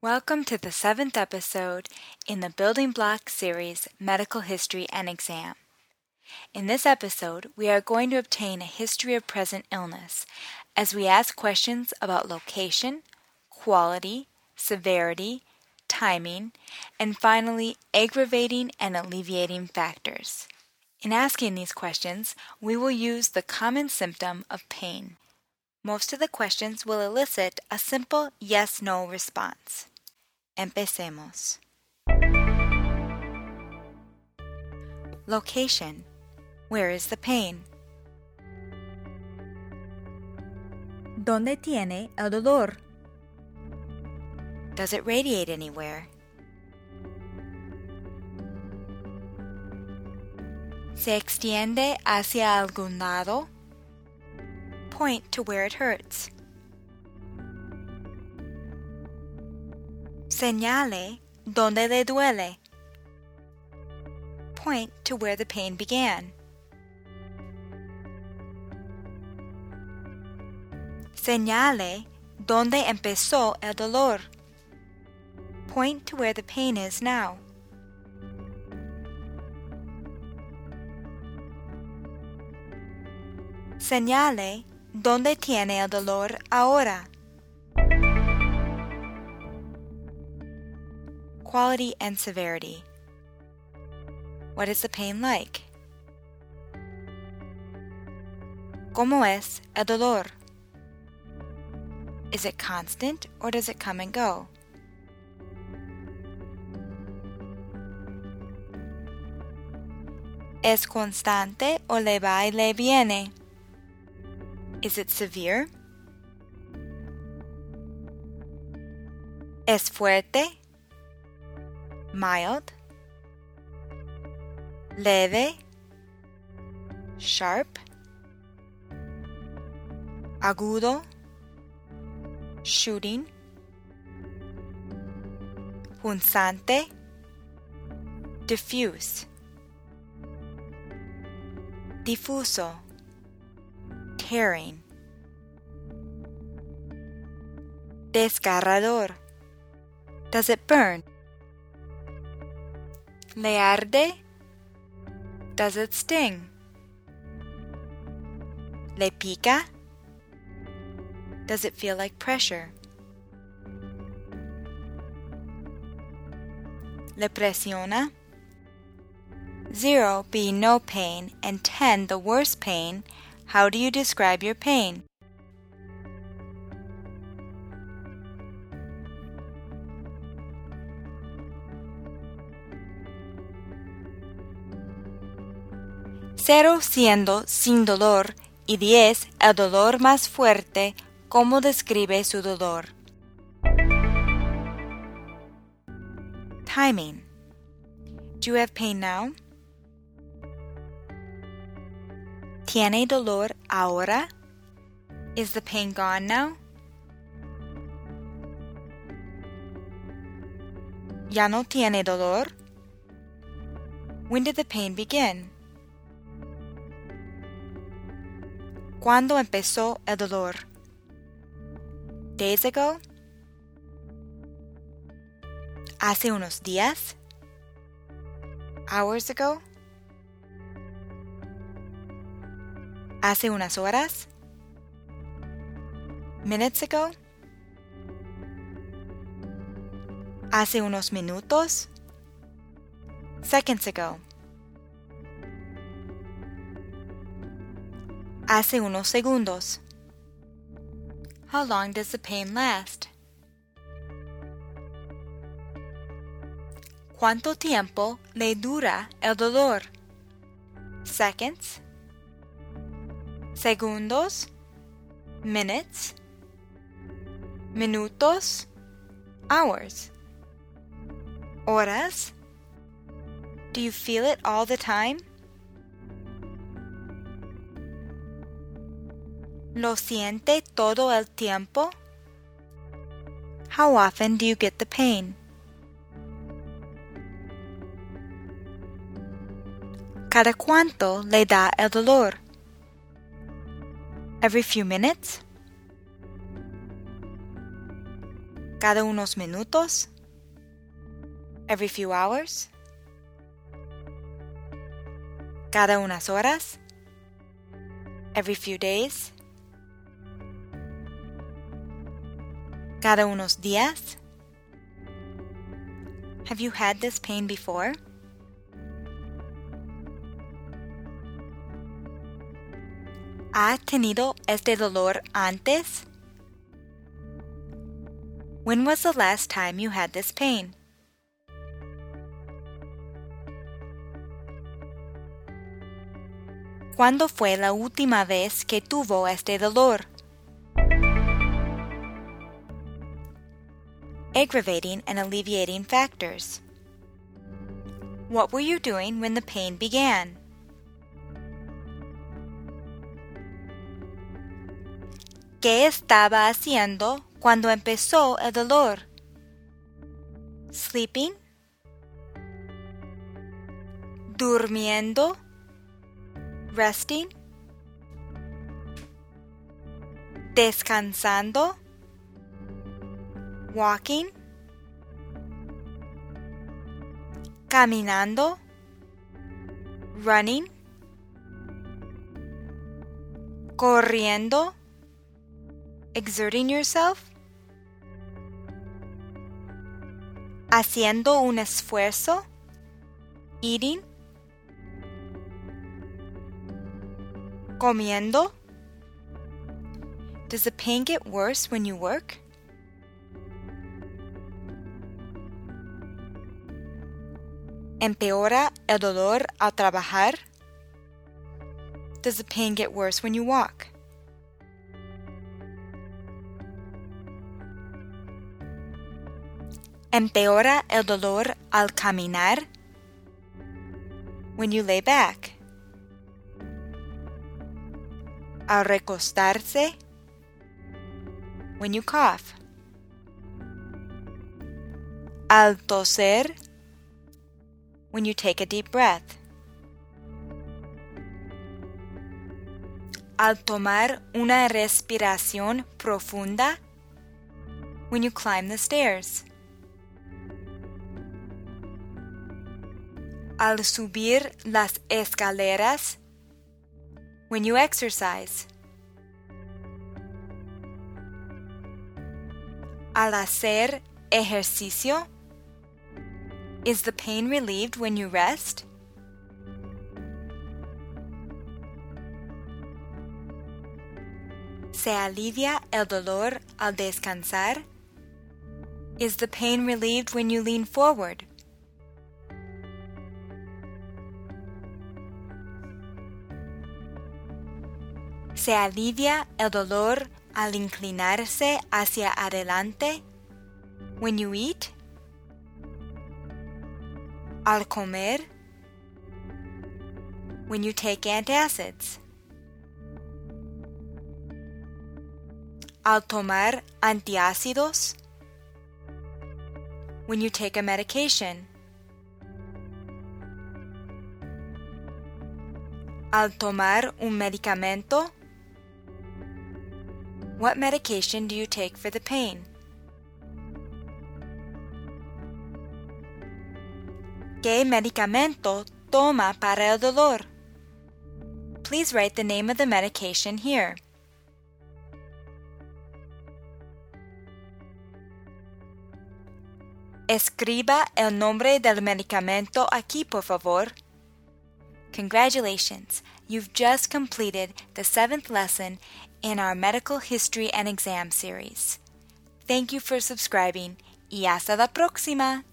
Welcome to the seventh episode in the Building Block series Medical History and Exam. In this episode, we are going to obtain a history of present illness as we ask questions about location, quality, severity, timing, and finally, aggravating and alleviating factors. In asking these questions, we will use the common symptom of pain. Most of the questions will elicit a simple yes no response. Empecemos. Location Where is the pain? ¿Dónde tiene el dolor? Does it radiate anywhere? ¿Se extiende hacia algún lado? Point to where it hurts. Señale donde le duele. Point to where the pain began. Señale donde empezó el dolor. Point to where the pain is now. Señale donde tiene el dolor ahora. Quality and severity. What is the pain like? ¿Cómo es el dolor? Is it constant or does it come and go? ¿Es constante o le va y le viene? Is it severe? ¿Es fuerte? Mild? Leve? Sharp? Agudo? Shooting? Punzante? Diffuse? Difuso? Tearing? Desgarrador? Does it burn? ¿Le arde? Does it sting? ¿Le pica? Does it feel like pressure? ¿Le presiona? Zero being no pain and ten the worst pain, how do you describe your pain? Cero siendo sin dolor y diez el dolor más fuerte, ¿cómo describe su dolor? Timing. Do you have pain now? ¿Tiene dolor ahora? Is the pain gone now? ¿Ya no tiene dolor? When did the pain begin? ¿Cuándo empezó el dolor? Days ago? ¿Hace unos días? Hours ago? ¿Hace unas horas? Minutes ago? ¿Hace unos minutos? Seconds ago? Hace unos segundos. How long does the pain last? ¿Cuánto tiempo le dura el dolor? Seconds? Segundos? Minutes? Minutos? Hours? Horas? Do you feel it all the time? ¿Lo siente todo el tiempo? How often do you get the pain? ¿Cada cuánto le da el dolor? Every few minutes? Cada unos minutos? Every few hours? Cada unas horas? Every few days? Cada unos días? Have you had this pain before? ¿Ha tenido este dolor antes? When was the last time you had this pain? ¿Cuándo fue la última vez que tuvo este dolor? Aggravating and alleviating factors. What were you doing when the pain began? ¿Qué estaba haciendo cuando empezó el dolor? Sleeping? Durmiendo? Resting? Descansando? Walking? Caminando? Running? Corriendo? exerting yourself? Haciendo un esfuerzo? Eating? Comiendo? Does the pain get worse when you work? ¿Empeora el dolor al trabajar? Does the pain get worse when you walk? ¿Empeora el dolor al caminar? When you lay back. Al recostarse? When you cough. Al toser? When you take a deep breath. Al tomar una respiración profunda? When you climb the stairs. al subir las escaleras, when you exercise, al hacer ejercicio, is the pain relieved when you rest? ¿Se alivia el dolor al descansar? Is the pain relieved when you lean forward? se alivia el dolor al inclinarse hacia adelante when you eat, al comer, when you take antacids, al tomar antiácidos, when you take a medication. Al tomar un medicamento, what medication do you take for the pain? ¿Qué medicamento toma para el dolor? Please write the name of the medication here. Escriba el nombre del medicamento aquí, por favor. Congratulations! You've just completed the seventh lesson in our Medical History and Exam series. Thank you for subscribing y hasta la próxima!